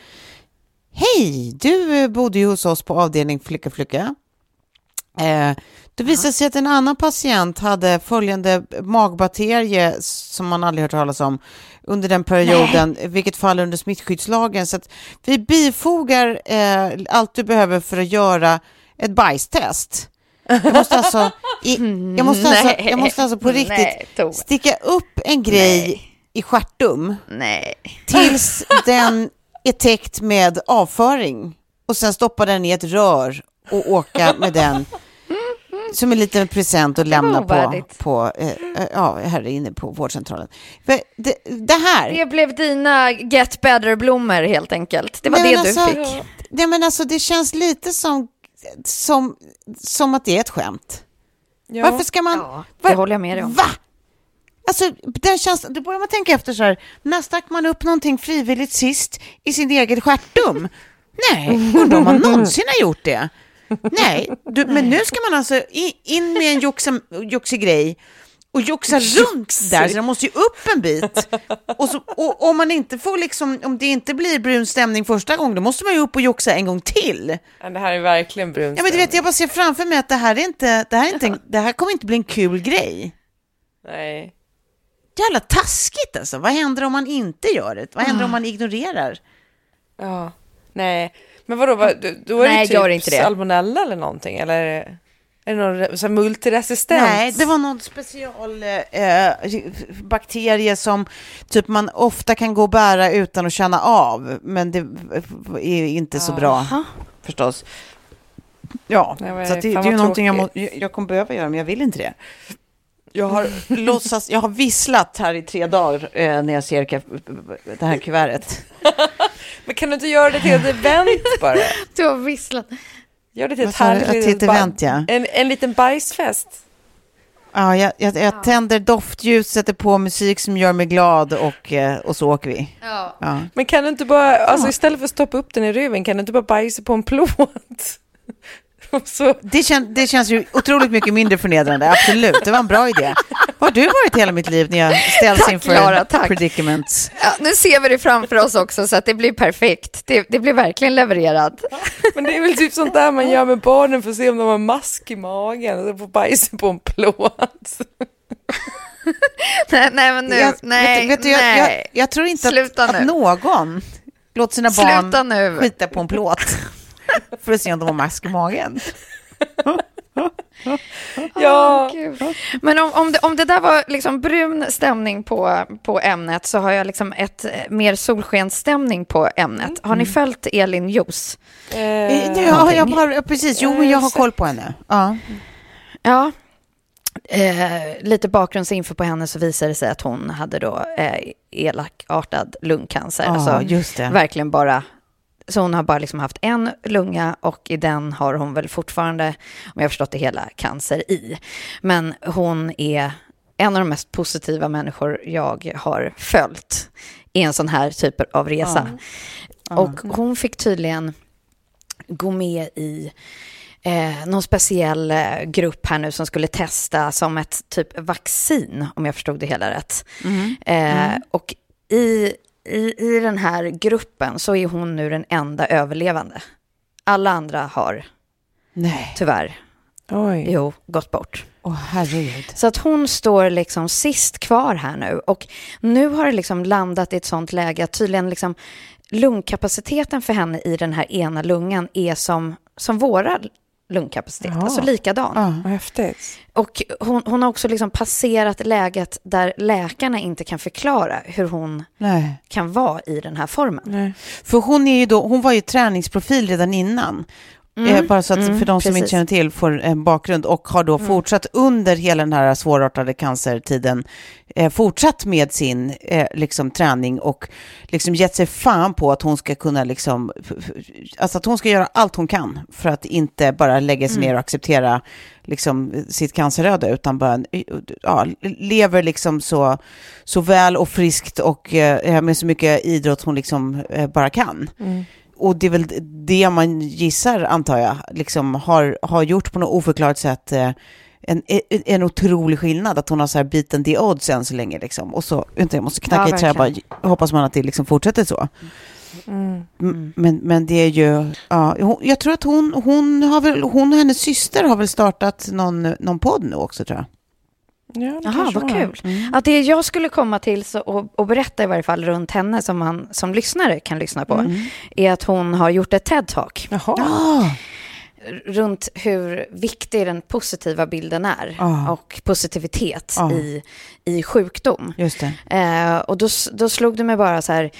Hej, du bodde ju hos oss på avdelning Flicka Flicka. Eh, det visade sig att en annan patient hade följande magbakterie som man aldrig hört talas om under den perioden, i vilket fall under smittskyddslagen. Så att vi bifogar eh, allt du behöver för att göra ett bajstest. Jag måste alltså, i, jag måste alltså, jag måste alltså på riktigt Nej, sticka upp en grej Nej. i stjärtum Nej. tills den är täckt med avföring och sen stoppa den i ett rör och åka med den som en liten present och lämna på, på eh, eh, ja, här inne på vårdcentralen. Det, det här... Det blev dina get better-blommor helt enkelt. Det var Nej, det du alltså, fick. Nej, men alltså, det känns lite som, som, som att det är ett skämt. Ja. Varför ska man... Ja, det var- håller jag med dig om. Va? Alltså, den känns, då börjar man tänka efter så här, när stack man upp någonting frivilligt sist i sin egen stjärtum? Nej, undrar om man någonsin har gjort det. Nej, du, men nu ska man alltså in med en joxig grej och joxa runt där, så den måste ju upp en bit. Och, så, och om man inte får liksom, om det inte blir brun stämning första gången, då måste man ju upp och joxa en gång till. Ja, Det här är verkligen brunt. Ja, men du vet, jag bara ser framför mig att det här är inte, det här är inte, det här kommer inte bli en kul grej. Nej. Jävla taskigt alltså. Vad händer om man inte gör det? Vad händer om man ignorerar? Ja. Nej. Men vadå, vad, då- är Nej, det typ det. salmonella eller någonting? Eller är det- någon så här multiresistent? Nej, det var någon special eh, bakterie som typ man ofta kan gå och bära utan att känna av. Men det är inte så bra förstås. Ja, Nej, så det, det är ju någonting jag, må, jag, jag kommer behöva göra, men jag vill inte det. Jag har låtsas, jag har visslat här i tre dagar eh, när jag ser det här kuvertet. Men kan du inte göra det till ett event bara? Du har visslat. Gör det till ett härligt ett litet event, ja. En, en liten bajsfest. Ja, jag, jag, jag tänder doftljus, sätter på musik som gör mig glad och, eh, och så åker vi. Ja. Ja. Men kan du inte bara, alltså istället för att stoppa upp den i röven, kan du inte bara bajsa på en plåt? Så, Det, kän, det känns ju otroligt mycket mindre förnedrande, absolut. Det var en bra idé. Var har du varit hela mitt liv när jag ställs Tack, inför Lara, tack. predicaments? Ja, nu ser vi det framför oss också så att det blir perfekt. Det, det blir verkligen levererat. men det är väl typ sånt där man gör med barnen för att se om de har mask i magen och får bajsa på en plåt. nej, nej, men nu, jag, nej, vet, du- vet du, jag, jag, nej. jag tror inte Sluta att, att någon låter sina Sluta barn nu. skita på en plåt för att se om de har mask i magen. Ja, Gud. Men om, om, det, om det där var liksom brun stämning på, på ämnet så har jag liksom ett eh, mer solskensstämning på ämnet. Har ni följt Elin Jos? eh, ja, jag har, precis, jo, men jag har koll på henne. Ja. Ja. Eh, lite bakgrundsinfo på henne så visade det sig att hon hade då eh, elakartad lungcancer. Ja, alltså, just det. Verkligen bara så hon har bara liksom haft en lunga och i den har hon väl fortfarande, om jag har förstått det hela, cancer i. Men hon är en av de mest positiva människor jag har följt i en sån här typ av resa. Och hon fick tydligen gå med i eh, någon speciell eh, grupp här nu som skulle testa som ett typ vaccin, om jag förstod det hela rätt. Eh, Och i, i, i den här gruppen så är hon nu den enda överlevande. Alla andra har Nej. tyvärr, Oj. jo, gått bort. Herregud. Så att hon står liksom sist kvar här nu. Och nu har det liksom landat i ett sånt läge att tydligen liksom lungkapaciteten för henne i den här ena lungan är som, som våra lungkapacitet, Jaha. alltså likadan. Ja. Häftigt. Och hon, hon har också liksom passerat läget där läkarna inte kan förklara hur hon Nej. kan vara i den här formen. Nej. För hon, är ju då, hon var ju träningsprofil redan innan. Eh, bara så att mm, för de som inte känner till får en bakgrund och har då fortsatt under hela den här svårartade cancertiden eh, fortsatt med sin eh, liksom, träning och liksom gett sig fan på att hon ska kunna liksom, alltså att hon ska göra allt hon kan för att inte bara lägga sig ner och acceptera liksom sitt canceröde utan bara ja, lever liksom så, så väl och friskt och eh, med så mycket idrott hon liksom eh, bara kan. Och det är väl det man gissar, antar jag, liksom har, har gjort på något oförklarat sätt eh, en, en, en otrolig skillnad, att hon har så här beaten the odds än så länge. Liksom. Och så, vänta, jag måste knacka Ja, i trä, bara hoppas man att det liksom fortsätter så. M- Men, men det är ju, ja, hon, jag tror att hon, hon, har väl, hon och hennes syster har väl startat någon, någon podd nu också tror jag. Ja, Jaha, vad kul. Att det jag skulle komma till så, och, och berätta i varje fall runt henne som man som lyssnare kan lyssna på, är att hon har gjort ett TED-talk runt hur viktig den positiva bilden är Ja. och positivitet Ja. i, i sjukdom. just. Eh, och då, då slog det mig bara så här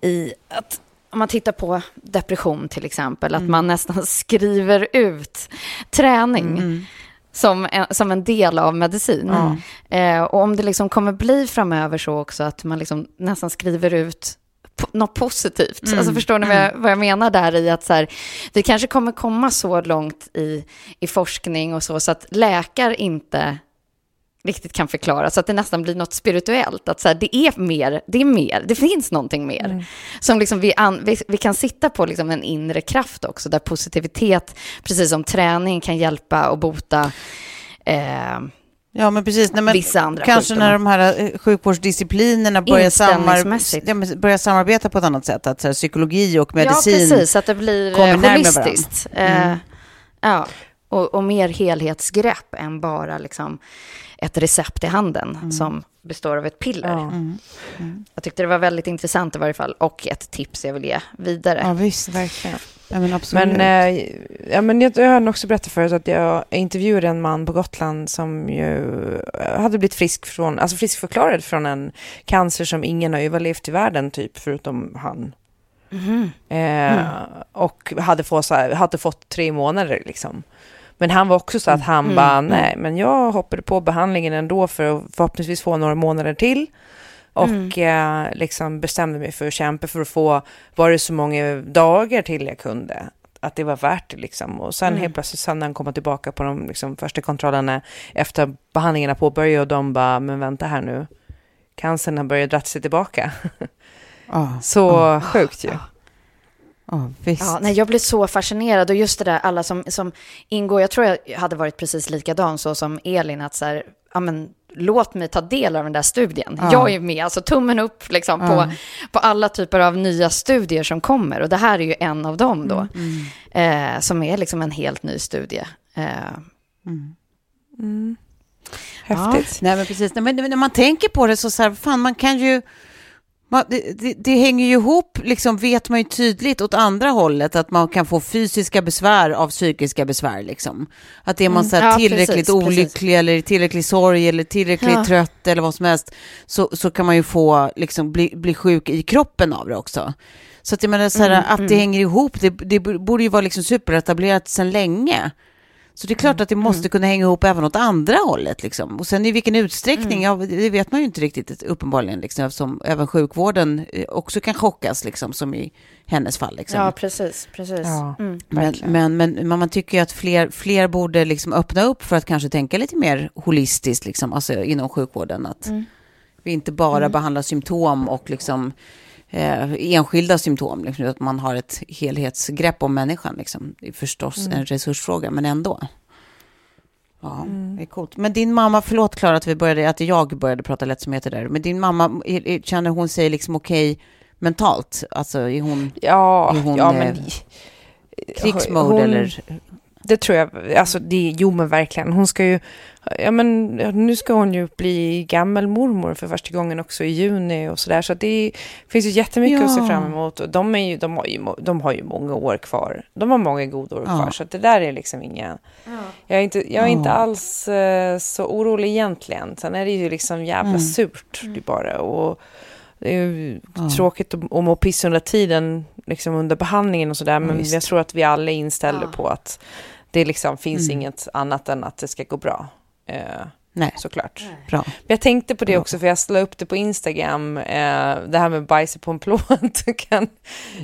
i att om man tittar på depression till exempel, att man nästan skriver ut träning som, en, som en del av medicin. Eh, och om det liksom kommer bli framöver så också att man liksom nästan skriver ut po- något positivt. Alltså förstår ni vad, jag, vad jag menar där i att så här, vi kanske kommer komma så långt i, i forskning och så, så att läkare inte riktigt kan förklara, så att det nästan blir något spirituellt. Att så här, det är mer, det är mer, det finns någonting mer. Som liksom vi, an, vi, vi kan sitta på liksom en inre kraft också, där positivitet, precis som träning, kan hjälpa och bota eh, Ja, men precis. Nej, men Vissa andra kanske när sjukdomar. de här eh, sjukvårdsdisciplinerna börjar, samar börjar samarbeta på ett annat sätt, att så här, psykologi och medicin... Ja, precis, att det blir eh, holistiskt. Eh, ja, och, och mer helhetsgrepp än bara liksom ett recept i handen som består av ett piller. Ja. Jag tyckte det var väldigt intressant i varje fall och ett tips jag vill ge vidare. Ja, visst. Verkligen. Ja, men absolut. Men, eh, ja, men jag, jag har också berättat förut att jag intervjuade en man på Gotland som ju hade blivit frisk från, alltså friskförklarad från en cancer som ingen har överlevt i världen typ, förutom han. Eh, Och hade fått, så här, hade fått tre månader liksom. Men han var också så att han bara, nej, men jag hoppade på behandlingen ändå för att förhoppningsvis få några månader till. Och eh, liksom bestämde mig för att kämpa för att få bara så många dagar till jag kunde. Att det var värt det liksom. Och sen helt plötsligt sen när han kom tillbaka på de liksom, första kontrollerna efter behandlingarna påbörjade och de bara, men vänta här nu. Cancern har börjat dra sig tillbaka. ja, Så sjukt ju. ja, visst. Ja, nej, jag blev så fascinerad och just det där alla som, som ingår, jag tror jag hade varit precis likadan så som Elin, att så här, ja men låt mig ta del av den där studien. Ja. Jag är med, alltså tummen upp liksom Ja. på, på alla typer av nya studier som kommer och det här är ju en av dem då, eh, som är liksom en helt ny studie. Eh, Häftigt. Ja, nej, men precis. Nej, men när man tänker på det så, så här, fan, man kan ju... Man, det, det, det hänger ju ihop, liksom, vet man ju tydligt åt andra hållet, att man kan få fysiska besvär av psykiska besvär. Liksom. Att är man så här, Ja, tillräckligt precis, olycklig eller i tillräcklig sorg eller tillräckligt Ja. trött eller vad som helst, så, så kan man ju få, liksom, bli, bli sjuk i kroppen av det också. Så att jag menar, så här, Mm, att det hänger ihop, det, det borde ju vara liksom superetablerat sedan länge. Så det är klart att det måste kunna hänga ihop även åt andra hållet. Liksom. Och sen i vilken utsträckning, ja, det vet man ju inte riktigt uppenbarligen, liksom, eftersom även sjukvården eh, också kan chockas, liksom, som i hennes fall. Liksom. Ja, precis. precis. Ja. Mm. Men, men, men, men man tycker ju att fler, fler borde liksom öppna upp för att kanske tänka lite mer holistiskt liksom, alltså inom sjukvården. Att vi inte bara behandlar symptom och liksom, eh, enskilda symptom, liksom, att man har ett helhetsgrepp om människan. Liksom. Det är förstås en resursfråga, men ändå. Ja, det är coolt. Men din mamma, förlåt Klara att, vi började, att jag började prata lättsomheter där, men din mamma, känner hon sig liksom okej mentalt? Alltså är hon Ja, Är hon, ja eh, men... krigsmode Hon- eller? Det tror jag, alltså det, jo men verkligen. Hon ska ju, ja men ja, nu ska hon ju bli gammelmormor för första gången också i juni och sådär. Så det finns ju jättemycket att se Ja. fram emot. Och de, är ju, de, har ju, de har ju många år kvar. De har många goda år Ja. kvar. Så det där är liksom inga... Jag är inte, jag är inte Ja. alls eh, så orolig egentligen. Sen är det ju liksom jävla Mm. surt det är bara. Och det är ju Ja. tråkigt att, att må piss under tiden, liksom under behandlingen och sådär. Men jag tror att vi alla är inställda Ja. på att det liksom finns Mm. inget annat än att det ska gå bra. Eh, Nej, såklart. bra. Men jag tänkte på det också, för jag slog upp det på Instagram, eh, det här med bajs på en plåt. Kan-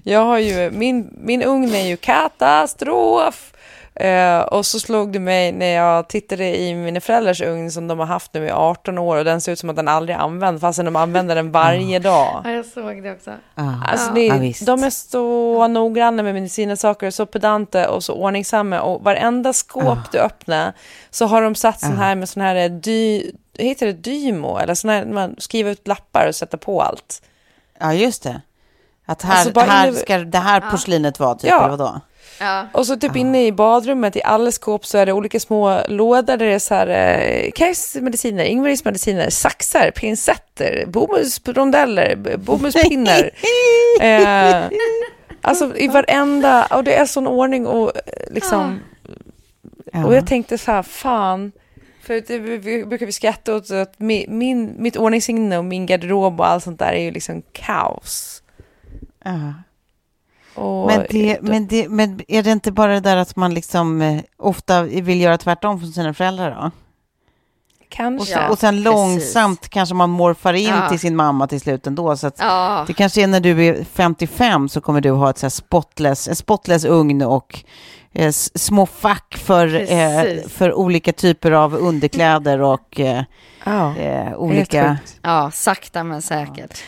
jag har ju, min, min ugn är ju katastrof. Eh, och så slog det mig när jag tittade i mina föräldrars ugn som de har haft nu i 18 år och den ser ut som att den aldrig används fastän de använder den varje dag. Ja, jag såg det också. Ah. Alltså Ja. det, Ja, visst. de är så noggranna med sina saker, så pedanta och så ordningsamma. Och varenda skåp Ah. du öppnar så har de satt sån Ah. här med sån här eh, dy, heter det dymo? Eller sån här, man skriver ut lappar och sätter på allt. Ja, just det. Att här, Alltså, bara här ska det här porslinet vara, typ, Ja. eller vadå? Ja. Och så typ inne i badrummet i alla skåp så är det olika små lådor där det är så här eh, Kajs mediciner, Ingvaris mediciner, saxar, pincetter, bomullsrondeller, bomullspinnar. eh, alltså i varenda, och det är sån ordning och eh, liksom, Ja. och jag tänkte så här, fan, för det vi- brukar vi skratta åt att min, mitt ordningssinne och min garderob och allt sånt där är ju liksom kaos. Ja. Och, Men, det, men, det, men är det inte bara det där att man liksom eh, ofta vill göra tvärtom från sina föräldrar då? kanske. Och, sen, och sen precis. långsamt kanske man morfar in Ja. till sin mamma till slut ändå. Så att Ja. det kanske är när du är 55 så kommer du ha ett så här spotless, en spotless ugn och eh, små fack för, eh, Precis. för olika typer av underkläder och eh, Ja. eh, olika... ja, sakta men säkert.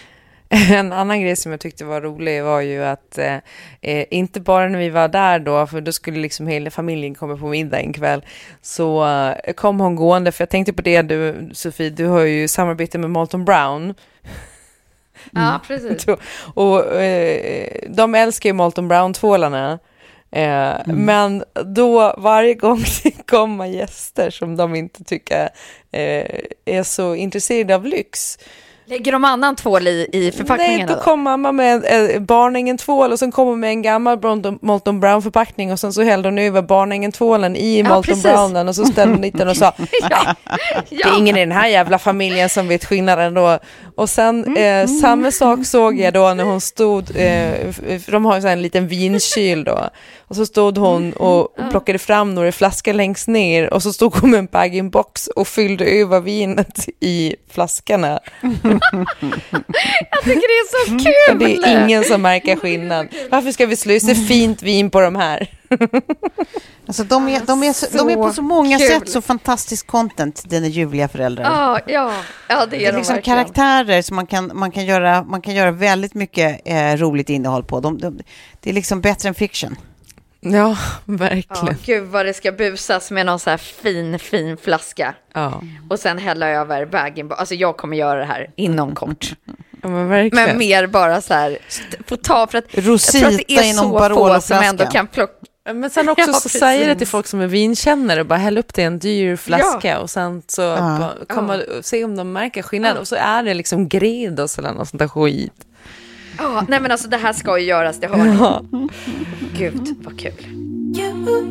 En annan grej som jag tyckte var rolig var ju att, eh, eh, inte bara när vi var där då, för då skulle liksom hela familjen komma på middag en kväll, så eh, kom hon gående, för jag tänkte på det du, Sofie, du har ju samarbete med Molton Brown, Ja, precis. och eh, de älskar ju Molton Brown-tvålarna, eh, men då varje gång det kommer gäster som de inte tycker eh, är så intresserade av lyx, Lägger de annan tvål i, i förpackningen Nej, då kom mamma med eh, barnängen-tvål och sen kommer med en gammal Molton- Brown-förpackning och sen så hällde hon över barnängen-tvålen i Ja, Molton precis. Brownen och så ställde hon dit den och sa ja. det är ingen i den här jävla familjen som vet skillnaden då. Och sen eh, samma sak såg jag då när hon stod, eh, de har ju en liten vinkyl då. Och så stod hon och plockade fram några flaskor längst ner och så stod hon med en bag-in-box och fyllde över vinet i flaskorna. Jag tycker det är så Och kul! det är ingen som märker skillnad. Varför ska vi slösa fint vin på de här? Alltså de, är, de, är så, de är på så många kul. sätt så fantastiskt content, dina ljuvliga föräldrar. Ja, ja, ja, det Det är är de liksom verkligen. karaktärer som man kan, man kan, göra, man kan göra väldigt mycket eh, roligt innehåll på. De, de, det är liksom bättre än fiction. Ja, Ja, verkligen. gud vad det ska busas med någon så här fin, fin flaska. Ja, Och sen hälla över bag Alltså jag kommer göra det här inom kort. ja men. Men mer bara så här, få ta för att jag tror att Rosita det är i någon så få som ändå kan plocka. Men sen också Ja, så säger det till folk som är vinkännare, bara häll upp det i en dyr flaska och sen så Ja. komma, se om de märker skillnad. Och så är det liksom Gredos eller något sånt där skit. Ja, nej men alltså det här ska ju göras, det hör ni. Ja. Gud vad kul. Mom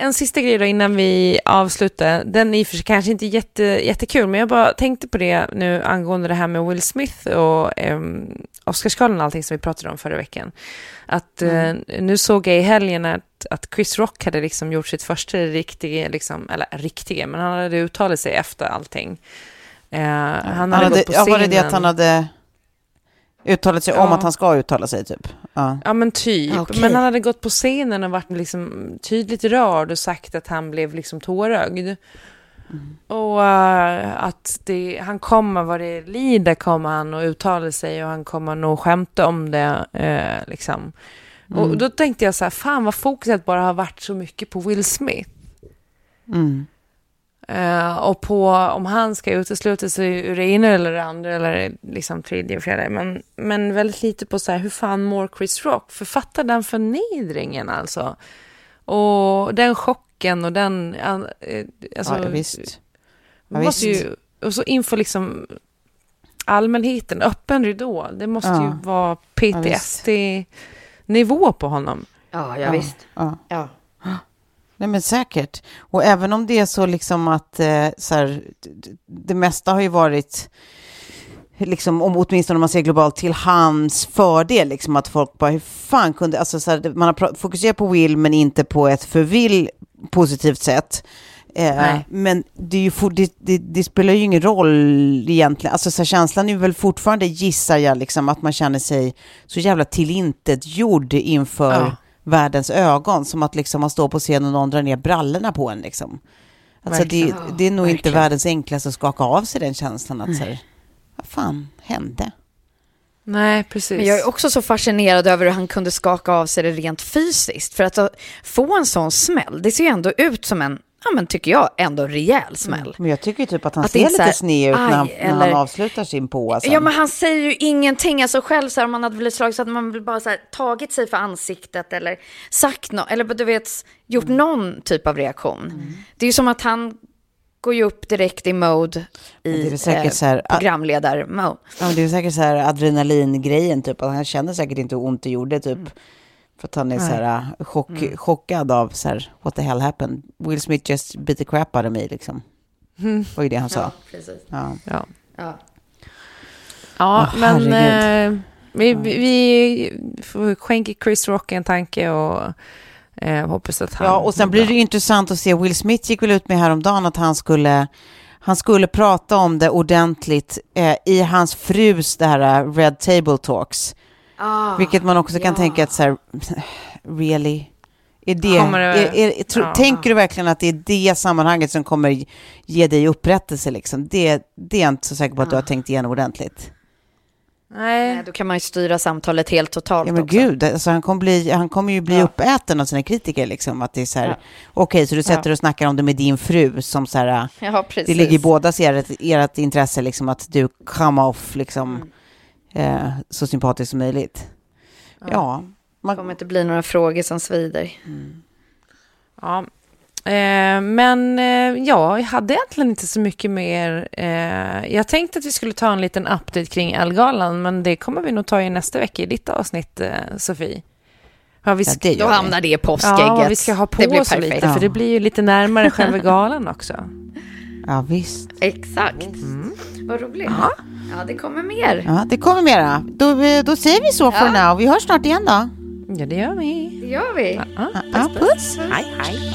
En sista grej då innan vi avslutar. Den är i och för sig kanske inte jätte, jättekul, men jag bara tänkte på det nu angående det här med Will Smith och um, Oscarsgalan och allting som vi pratade om förra veckan. Att mm. uh, nu såg jag i helgen att, att Chris Rock hade liksom gjort sitt första riktiga, liksom, eller riktiga, men han hade uttalat sig efter allting. Han, han hade, hade gått på scenen. Ja, var det det att han hade uttalat sig Ja. om att han ska uttala sig, typ? Ja. Ja men typ. Okej. Men han hade gått på scenen och varit liksom tydligt rörd och sagt att han blev liksom tårögd. Och eh, att det, han kommer vad det lider kommer han att uttala sig och han kommer nog skämta om det. Eh, liksom. Och Mm. då tänkte jag så här, fan vad fokuset bara har varit så mycket på Will Smith. Mm. Eh, och på om han ska utesluta sig ur det ena eller det andra eller liksom tredje och fjärde. Men, men väldigt lite på så här, hur fan mår Chris Rock? Författa den förnedringen alltså. Och den chocken och den... eh, Alltså, Ja, visst. Ja, måste visst. ju, och så inför liksom allmänheten, öppen ridå. Det måste ju Ja. vara Ja, visst. PTSD-nivå på honom. Ja, Ja, visst. Ja. Ja. Nej men säkert. Och även om det är så liksom att eh, så här, det mesta har ju varit, liksom, om, åtminstone om man ser globalt, till hans fördel. Liksom att folk bara, hur fan kunde, alltså så här, man har fokuserat på Will men inte på ett för Will positivt sätt. Eh, men det, ju det, det, det spelar ju ingen roll egentligen. Alltså, så här, känslan är väl fortfarande, gissar jag, liksom, att man känner sig så jävla tillintetgjord inför Ja. Världens ögon. Som att liksom, man står på scenen och någon drar ner brallorna på en. Liksom. Alltså, det, det är nog inte Verkligen. världens enklaste att skaka av sig den känslan. Att, så här, vad fan hände? Nej, precis. Men jag är också så fascinerad över hur han kunde skaka av sig det rent fysiskt. För att få en sån smäll, det ser ju ändå ut som en, ja men tycker jag, ändå rejäl smäll. Men jag tycker typ att han Att ser lite här, sned ut när han, när han eller- avslutar sin på. Sen. Ja, men han säger ju ingenting. Alltså själv så här, om man hade blivit slagen så hade man väl bara så här, tagit sig för ansiktet eller sagt något, eller du vet, gjort Mm. någon typ av reaktion. Det är ju som att han går ju upp direkt i mode Men det är i säkert eh, så här, ah- programledar-mode. Ja, men det är säkert så här adrenalingrejen, typ. Att han känner säkert inte hur ont det gjorde, typ. För att han är så här äh, chock, chockad av så här, what the hell happened? Will Smith just beat the crap out of me, liksom. Mm. var ju det han sa. Ja, precis. Ja. Ja. Ja. Ja, Åh, men eh, vi, vi, vi får skänka Chris Rock en tanke och eh, hoppas att han... Ja, och sen blir det intressant att se, Will Smith gick väl ut med häromdagen att han skulle, han skulle prata om det ordentligt eh, i hans frus det här eh, Red Table Talks. Ah, Vilket man också kan ja. tänka att så här, really? Är det, det- är, är, tro, ja. tänker du verkligen att det är det sammanhanget som kommer ge dig upprättelse? Liksom? Det, det är jag inte så säker på att du har tänkt igenom ordentligt. Nej. Nej, då kan man ju styra samtalet helt totalt Ja men också. gud, alltså han, kommer bli, han kommer ju bli Ja. uppäten av sina kritiker. Liksom, att det är så här, Ja. okej, så du sätter Ja. och snackar om det med din fru som så här, Ja, precis. det ligger i bådas ert, ert intresse liksom, att du come off liksom, Mm. Eh, så sympatiskt som möjligt. Ja. Det kommer inte bli några frågor som svider. Ja. Eh, men eh, ja, jag hade egentligen inte så mycket mer. Eh, jag tänkte att vi skulle ta en liten update kring Elgalan, men det kommer vi nog ta i nästa vecka i ditt avsnitt, Sofie. Ja, vi Ja, det gör Då vi. hamnar det i påskägget. Ja, vi ska ha på det blir oss perfekt. lite, för det blir ju lite närmare själva galan också. Ja, visst. Exakt. Vad roligt. Ja, det kommer mer. Ja, det kommer mera. Då, då säger vi så för now. Vi hörs snart igen då. Ja, det gör vi. Det gör vi. Ja, puss. Hej, hej.